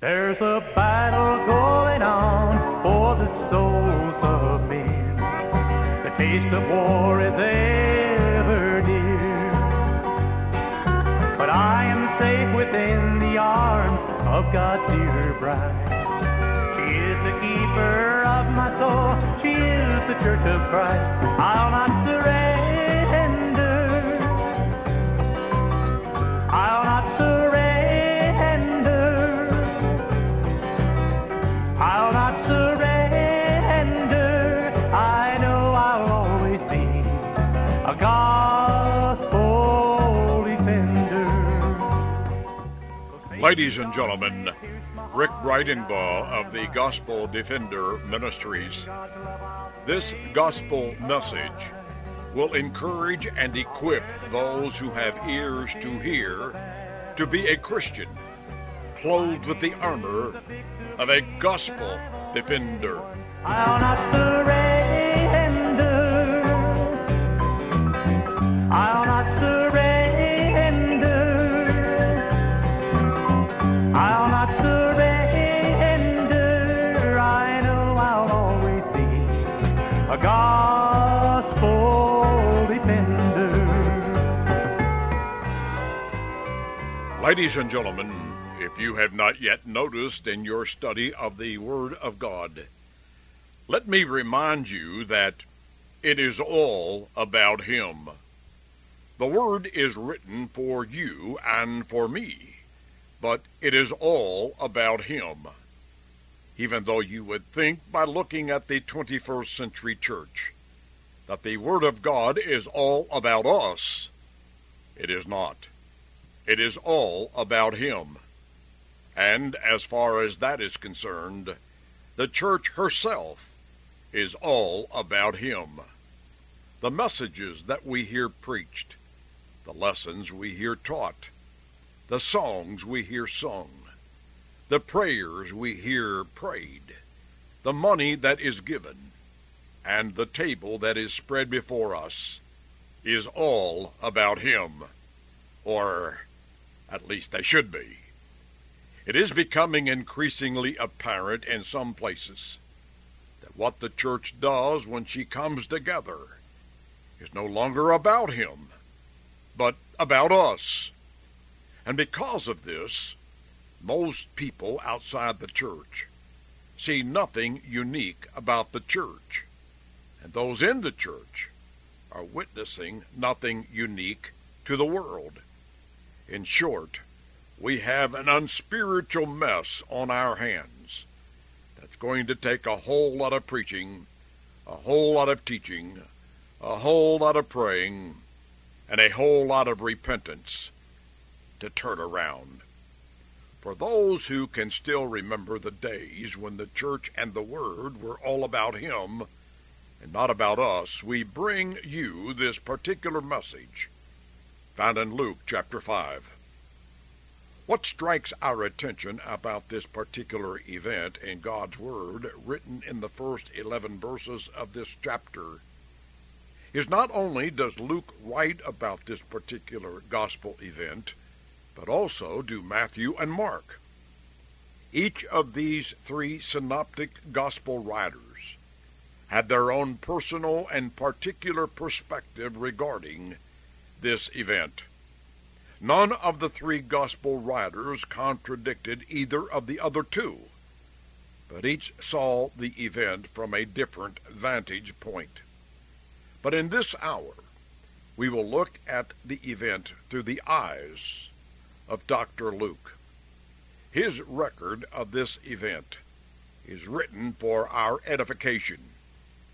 There's a battle going on for the souls of men. The taste of war is ever near. But I am safe within the arms of God's dear bride. She is the keeper of my soul. She is the church of Christ. I'll not Ladies and gentlemen, Rick Bridenbaugh of the Gospel Defender Ministries. This gospel message will encourage and equip those who have ears to hear to be a Christian, clothed with the armor of a gospel defender. Ladies and gentlemen, if you have not yet noticed in your study of the Word of God, let me remind you that it is all about Him. The Word is written for you and for me, but it is all about Him. Even though you would think by looking at the 21st century church that the Word of God is all about us, it is not. It is all about Him. And as far as that is concerned, the church herself is all about Him. The messages that we hear preached, the lessons we hear taught, the songs we hear sung, the prayers we hear prayed, the money that is given, and the table that is spread before us is all about Him. Or at least they should be. It is becoming increasingly apparent in some places that what the church does when she comes together is no longer about Him, but about us. And because of this, most people outside the church see nothing unique about the church, and those in the church are witnessing nothing unique to the world. In short, we have an unspiritual mess on our hands that's going to take a whole lot of preaching, a whole lot of teaching, a whole lot of praying, and a whole lot of repentance to turn around. For those who can still remember the days when the church and the Word were all about Him and not about us, we bring you this particular message found in Luke chapter 5. What strikes our attention about this particular event in God's Word, written in the first 11 verses of this chapter, is not only does Luke write about this particular gospel event, but also do Matthew and Mark. Each of these three synoptic gospel writers had their own personal and particular perspective regarding this event. None of the three gospel writers contradicted either of the other two, but each saw the event from a different vantage point. But in this hour, we will look at the event through the eyes of Dr. Luke. His record of this event is written for our edification,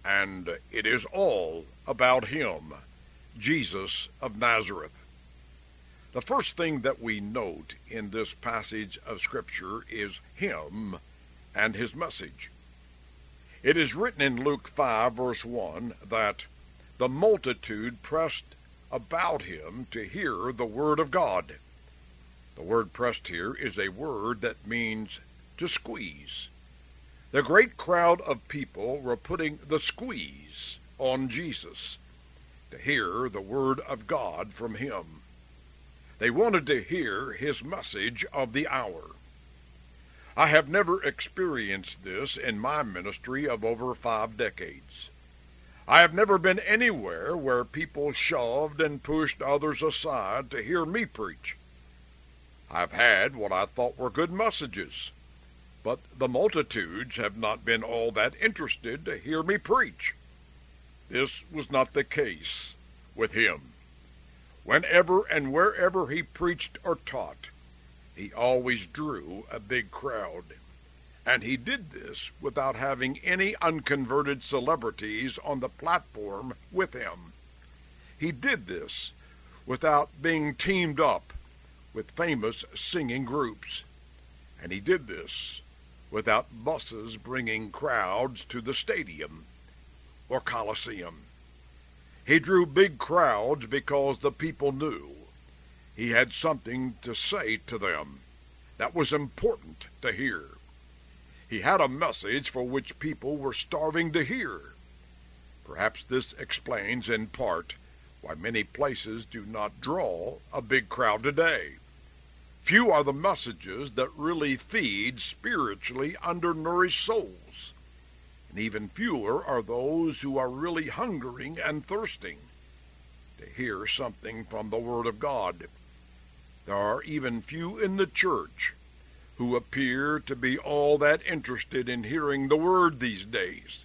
and it is all about him, Jesus of Nazareth. The first thing that we note in this passage of Scripture is Him and His message. It is written in Luke 5, verse 1, that the multitude pressed about him to hear the word of God. The word pressed here is a word that means to squeeze. The great crowd of people were putting the squeeze on Jesus to hear the word of God from him. They wanted to hear his message of the hour. I have never experienced this in my ministry of over five decades. I have never been anywhere where people shoved and pushed others aside to hear me preach. I've had what I thought were good messages, but the multitudes have not been all that interested to hear me preach. This was not the case with him. Whenever and wherever he preached or taught, he always drew a big crowd. And he did this without having any unconverted celebrities on the platform with him. He did this without being teamed up with famous singing groups. And he did this without buses bringing crowds to the stadium or coliseum. He drew big crowds because the people knew he had something to say to them that was important to hear. He had a message for which people were starving to hear. Perhaps this explains in part why many places do not draw a big crowd today. Few are the messages that really feed spiritually undernourished souls and even fewer are those who are really hungering and thirsting to hear something from the Word of God. There are even few in the church who appear to be all that interested in hearing the Word these days.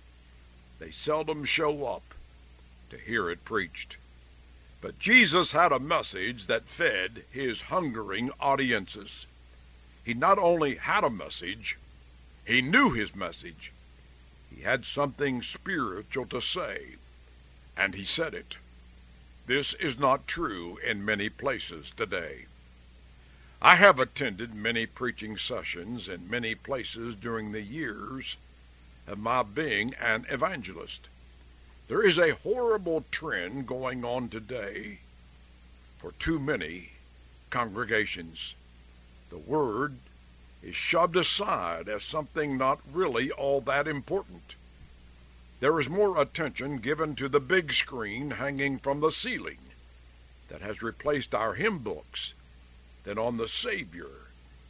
They seldom show up to hear it preached. But Jesus had a message that fed his hungering audiences. He not only had a message, he knew his message. He had something spiritual to say, and he said it. This is not true in many places today. I have attended many preaching sessions in many places during the years of my being an evangelist. There is a horrible trend going on today for too many congregations. The Word is shoved aside as something not really all that important. There is more attention given to the big screen hanging from the ceiling that has replaced our hymn books than on the Savior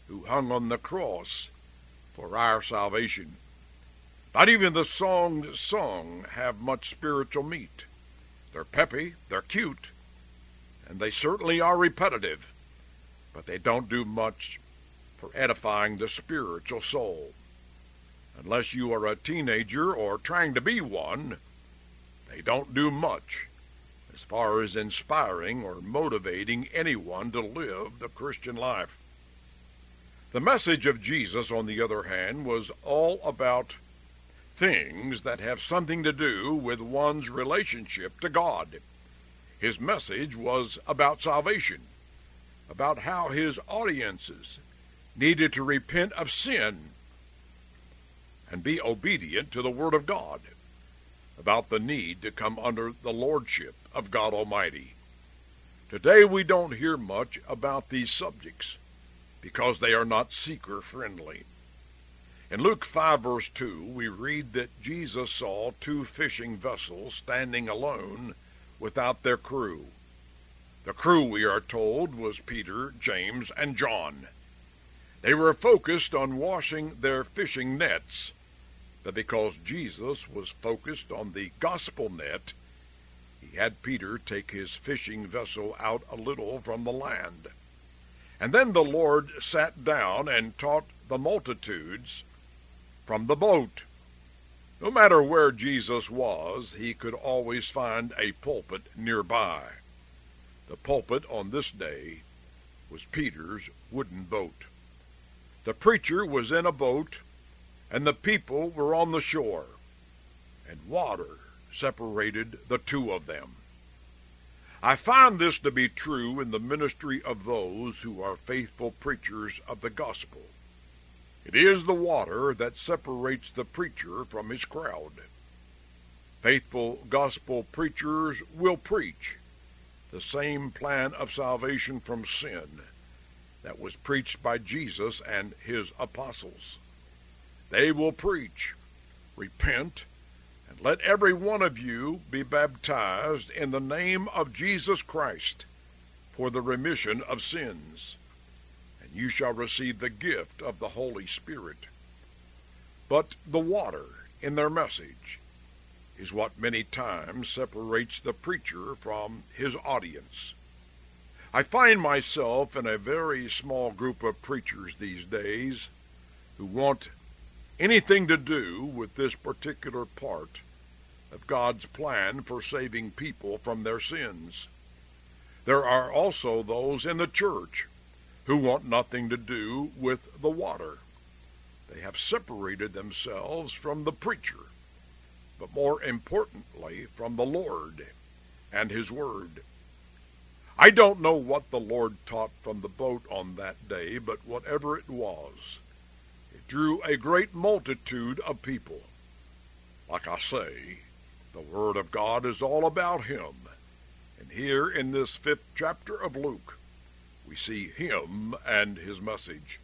who hung on the cross for our salvation. Not even the songs sung have much spiritual meat. They're peppy, they're cute, and they certainly are repetitive, but they don't do much for edifying the spiritual soul. Unless you are a teenager or trying to be one, they don't do much as far as inspiring or motivating anyone to live the Christian life. The message of Jesus, on the other hand, was all about things that have something to do with one's relationship to God. His message was about salvation, about how his audiences needed to repent of sin and be obedient to the Word of God about the need to come under the lordship of God Almighty. Today we don't hear much about these subjects because they are not seeker friendly. In Luke 5, verse 2, we read that Jesus saw two fishing vessels standing alone without their crew. The crew, we are told, was Peter, James, and John. They were focused on washing their fishing nets, but because Jesus was focused on the gospel net, he had Peter take his fishing vessel out a little from the land. And then the Lord sat down and taught the multitudes from the boat. No matter where Jesus was, he could always find a pulpit nearby. The pulpit on this day was Peter's wooden boat. The preacher was in a boat, and the people were on the shore, and water separated the two of them. I find this to be true in the ministry of those who are faithful preachers of the gospel. It is the water that separates the preacher from his crowd. Faithful gospel preachers will preach the same plan of salvation from sin that was preached by Jesus and his apostles. They will preach, repent, and let every one of you be baptized in the name of Jesus Christ for the remission of sins, and you shall receive the gift of the Holy Spirit. But the water in their message is what many times separates the preacher from his audience. I find myself in a very small group of preachers these days who want anything to do with this particular part of God's plan for saving people from their sins. There are also those in the church who want nothing to do with the water. They have separated themselves from the preacher but more importantly, from the Lord and His Word. I don't know what the Lord taught from the boat on that day, but whatever it was, it drew a great multitude of people. Like I say, the Word of God is all about Him. And here in this fifth chapter of Luke, we see Him and His message.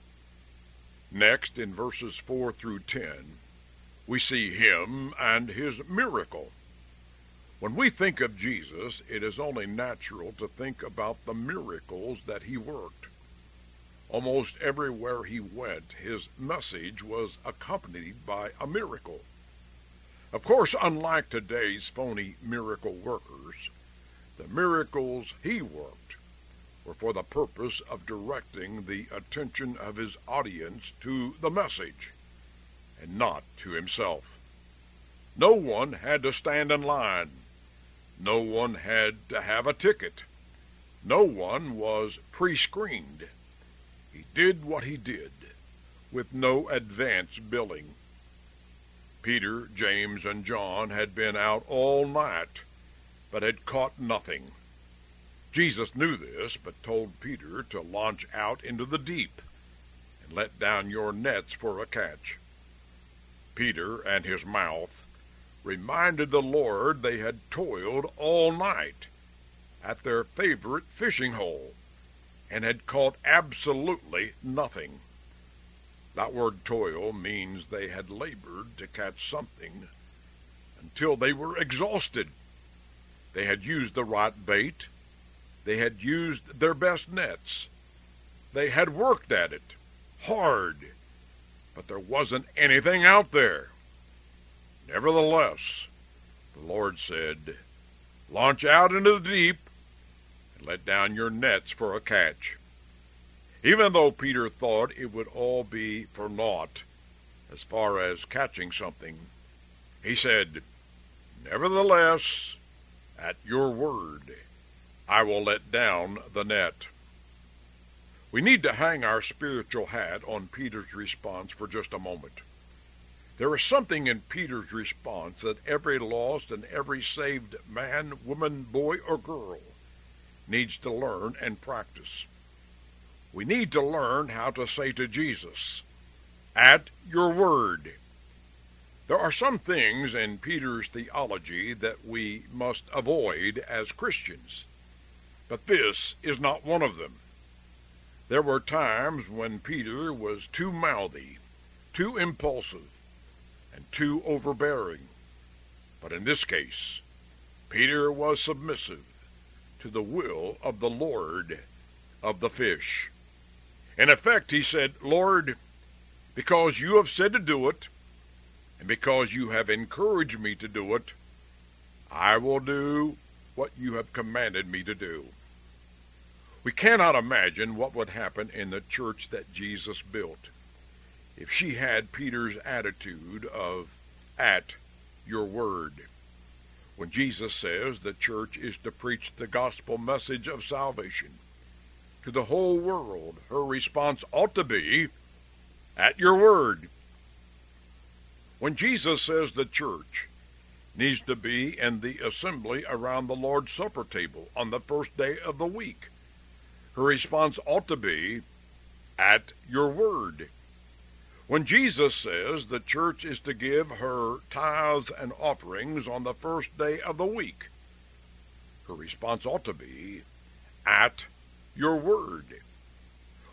Next, in verses 4 through 10, we see him and his miracle. When we think of Jesus, it is only natural to think about the miracles that he worked. Almost everywhere he went, his message was accompanied by a miracle. Of course, unlike today's phony miracle workers, the miracles he worked were for the purpose of directing the attention of his audience to the message and not to himself. No one had to stand in line. No one had to have a ticket. No one was pre-screened. He did what he did with no advance billing. Peter, James, and John had been out all night, but had caught nothing. Jesus knew this, but told Peter to launch out into the deep and let down your nets for a catch. Peter and his mouth reminded the Lord they had toiled all night at their favorite fishing hole and had caught absolutely nothing. That word toil means they had labored to catch something until they were exhausted. They had used the right bait. They had used their best nets. They had worked at it hard but there wasn't anything out there. Nevertheless, the Lord said, Launch out into the deep and let down your nets for a catch. Even though Peter thought it would all be for naught as far as catching something, he said, Nevertheless, at your word, I will let down the net. We need to hang our spiritual hat on Peter's response for just a moment. There is something in Peter's response that every lost and every saved man, woman, boy, or girl needs to learn and practice. We need to learn how to say to Jesus, At your word. There are some things in Peter's theology that we must avoid as Christians, but this is not one of them. There were times when Peter was too mouthy, too impulsive, and too overbearing. But in this case, Peter was submissive to the will of the Lord of the fish. In effect, he said, Lord, because you have said to do it, and because you have encouraged me to do it, I will do what you have commanded me to do. We cannot imagine what would happen in the church that Jesus built if she had Peter's attitude of, at your word. When Jesus says the church is to preach the gospel message of salvation to the whole world, her response ought to be, at your word. When Jesus says the church needs to be in the assembly around the Lord's Supper table on the first day of the week. Her response ought to be, at your word. When Jesus says the church is to give her tithes and offerings on the first day of the week, her response ought to be, at your word.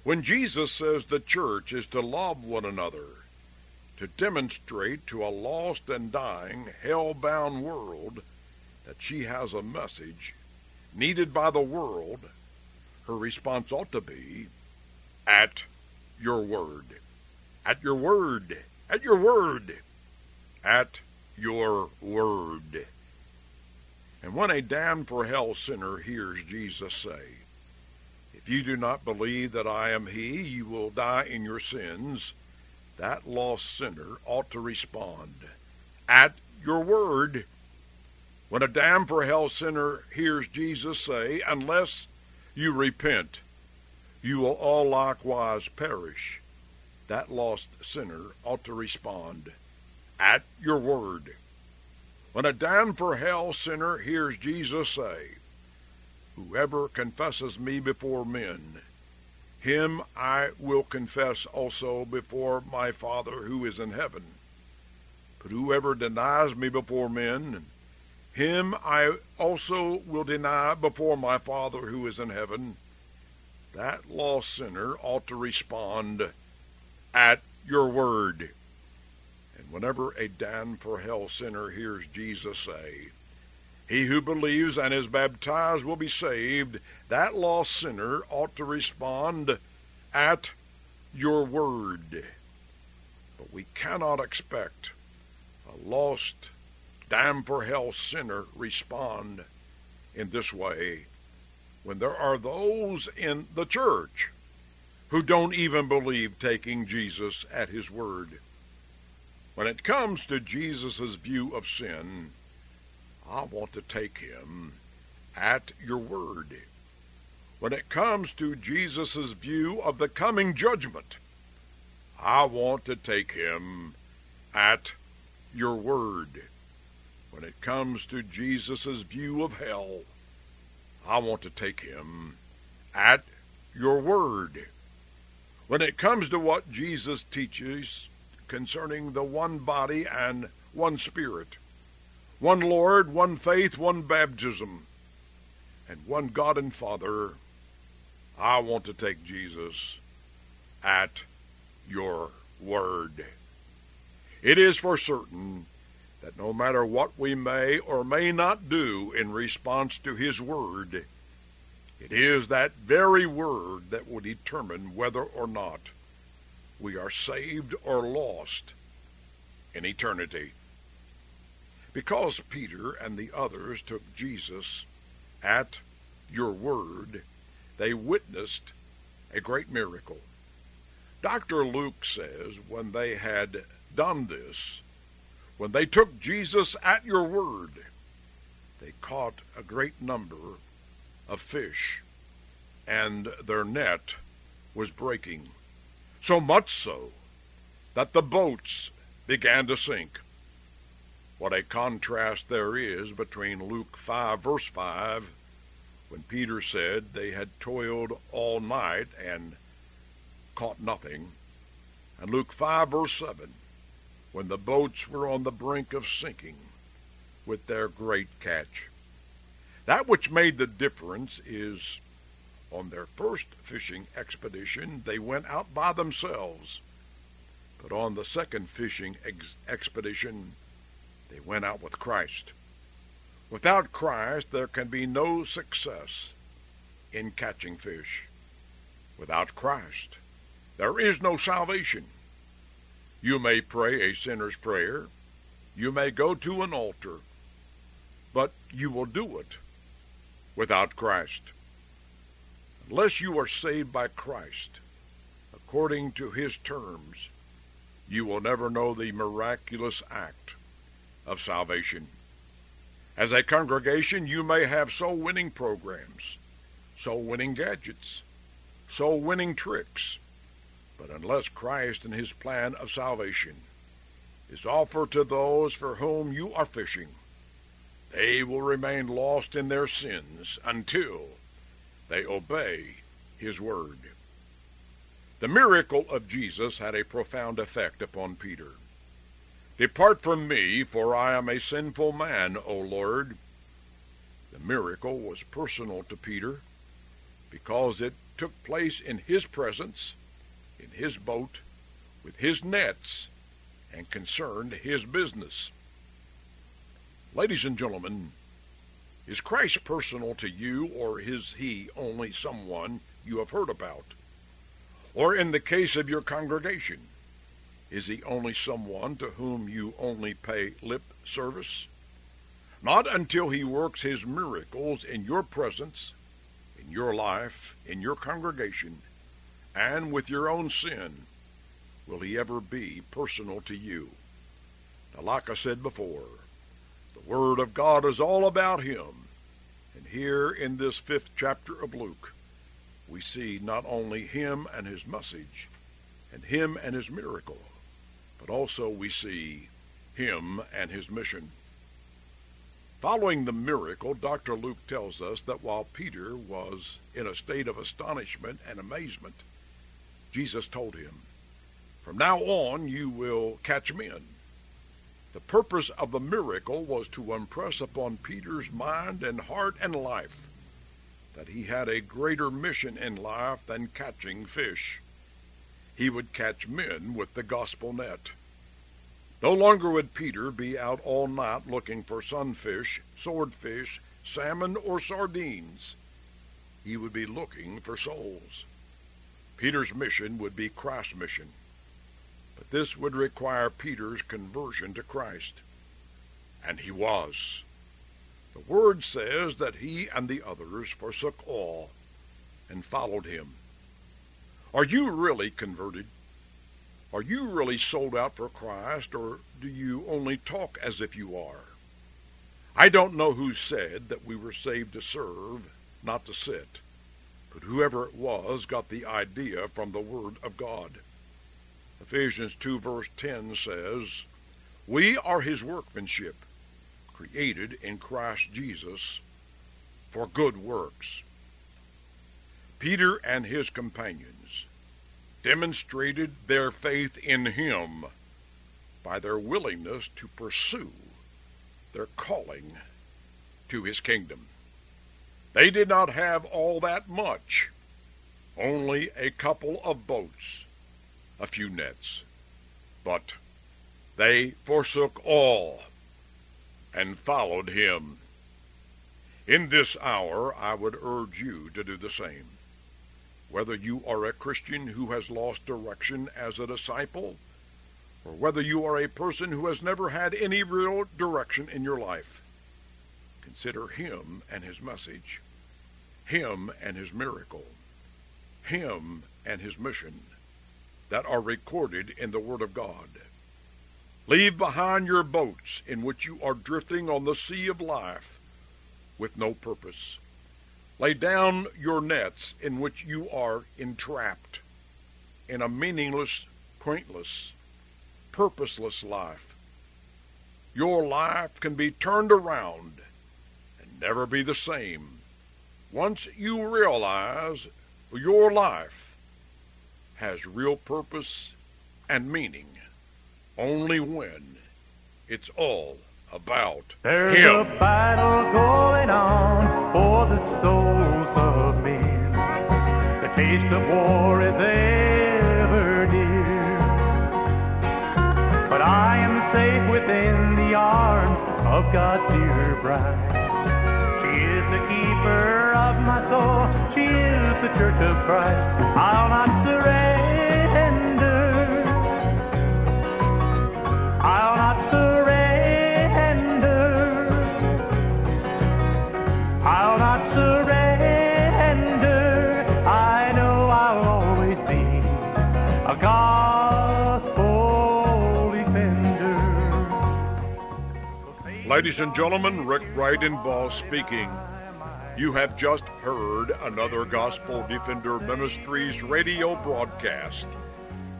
When Jesus says the church is to love one another, to demonstrate to a lost and dying, hell-bound world that she has a message needed by the world, her response ought to be, at your word. At your word. At your word. At your word. And when a damned for hell sinner hears Jesus say, If you do not believe that I am he, you will die in your sins, that lost sinner ought to respond, At your word. When a damned for hell sinner hears Jesus say, Unless you repent, you will all likewise perish, that lost sinner ought to respond, At your word. When a damned for hell sinner hears Jesus say, Whoever confesses me before men, him I will confess also before my Father who is in heaven. But whoever denies me before men, him I also will deny before my Father who is in heaven. That lost sinner ought to respond, At your word. And whenever a damned for hell sinner hears Jesus say, He who believes and is baptized will be saved, that lost sinner ought to respond, At your word. But we cannot expect a lost, damned for hell sinner respond in this way when there are those in the church who don't even believe taking Jesus at his word. When it comes to Jesus' view of sin, I want to take him at your word. When it comes to Jesus' view of the coming judgment, I want to take him at your word. When it comes to Jesus' view of hell, I want to take him at your word. When it comes to what Jesus teaches concerning the one body and one spirit, one Lord, one faith, one baptism, and one God and Father, I want to take Jesus at your word. It is for certain that no matter what we may or may not do in response to his word, it is that very word that will determine whether or not we are saved or lost in eternity. Because Peter and the others took Jesus at your word, they witnessed a great miracle. Dr. Luke says when they had done this, when they took Jesus at your word, they caught a great number of fish, and their net was breaking. So much so that the boats began to sink. What a contrast there is between Luke 5, verse 5, when Peter said they had toiled all night and caught nothing, and Luke 5, verse 7, when the boats were on the brink of sinking with their great catch. That which made the difference is on their first fishing expedition, they went out by themselves. But on the second fishing ex- expedition, they went out with Christ. Without Christ, there can be no success in catching fish. Without Christ, there is no salvation. You may pray a sinner's prayer. You may go to an altar. But you will do it without Christ. Unless you are saved by Christ, according to his terms, you will never know the miraculous act of salvation. As a congregation, you may have soul winning programs, soul winning gadgets, soul winning tricks, but unless Christ and his plan of salvation is offered to those for whom you are fishing, they will remain lost in their sins until they obey his word. The miracle of Jesus had a profound effect upon Peter. Depart from me, for I am a sinful man, O Lord. The miracle was personal to Peter because it took place in his presence, in his boat, with his nets, and concerned his business. Ladies and gentlemen, is Christ personal to you, or is he only someone you have heard about? Or in the case of your congregation, is he only someone to whom you only pay lip service? Not until he works his miracles in your presence, in your life, in your congregation, and with your own sin will he ever be personal to you. Now, like I said before, Word of God is all about him. And here in this fifth chapter of Luke, we see not only him and his message, and him and his miracle, but also we see him and his mission. Following the miracle, Dr. Luke tells us that while Peter was in a state of astonishment and amazement, Jesus told him, From now on you will catch men. The purpose of the miracle was to impress upon Peter's mind and heart and life that he had a greater mission in life than catching fish. He would catch men with the gospel net. No longer would Peter be out all night looking for sunfish, swordfish, salmon, or sardines. He would be looking for souls. Peter's mission would be Christ's mission. But this would require Peter's conversion to Christ. And he was. The Word says that he and the others forsook all and followed him. Are you really converted? Are you really sold out for Christ, or do you only talk as if you are? I don't know who said that we were saved to serve, not to sit, but whoever it was got the idea from the Word of God. Ephesians 2 verse 10 says, We are his workmanship, created in Christ Jesus for good works. Peter and his companions demonstrated their faith in him by their willingness to pursue their calling to his kingdom. They did not have all that much, only a couple of boats, a few nets, but they forsook all and followed him. In this hour, I would urge you to do the same. Whether you are a Christian who has lost direction as a disciple, or whether you are a person who has never had any real direction in your life, consider him and his message, him and his miracle, him and his mission that are recorded in the Word of God. Leave behind your boats in which you are drifting on the sea of life with no purpose. Lay down your nets in which you are entrapped in a meaningless, pointless, purposeless life. Your life can be turned around and never be the same once you realize your life has real purpose and meaning only when it's all about There's Him. a battle going on for the souls of men. The taste of war is ever near. But I am safe within the arms of God's dear bride. Is the keeper of my soul. She is the church of Christ. I'll not surrender. I'll not surrender. I'll not surrender. I know I'll always be a gospel defender. Ladies and gentlemen, Rick Bridenbaugh speaking. You have just heard another Gospel Defender Ministries radio broadcast.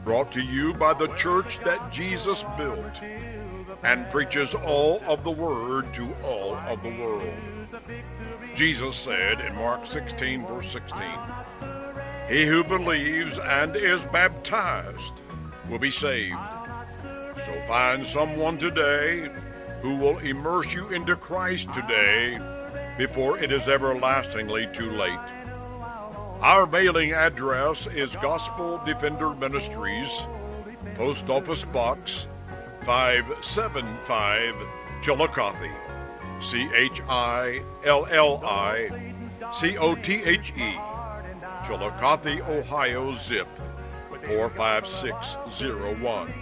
brought to you by the church that Jesus built and preaches all of the word to all of the world. Jesus said in Mark 16, verse 16, He who believes and is baptized will be saved. So find someone today who will immerse you into Christ today before it is everlastingly too late. Our mailing address is Gospel Defender Ministries, Post Office Box 575, Chillicothe, C H I L L I C O T H E, Chillicothe, Ohio, zip 45601.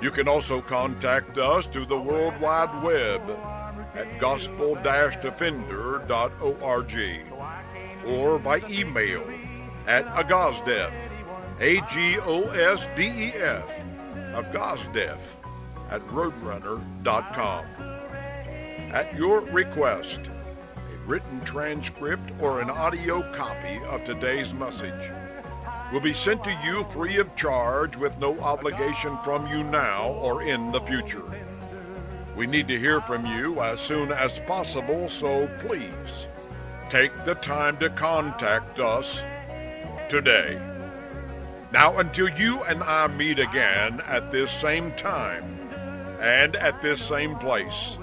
You can also contact us through the World Wide Web at gospel-defender.org or by email at agosdef, A-G-O-S-D-E-F, agosdef at roadrunner.com. At your request, a written transcript or an audio copy of today's message will be sent to you free of charge with no obligation from you now or in the future. We need to hear from you as soon as possible, so please take the time to contact us today. Now, until you and I meet again at this same time and at this same place,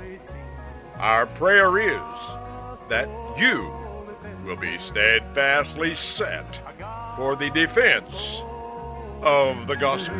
our prayer is that you will be steadfastly set for the defense of the gospel.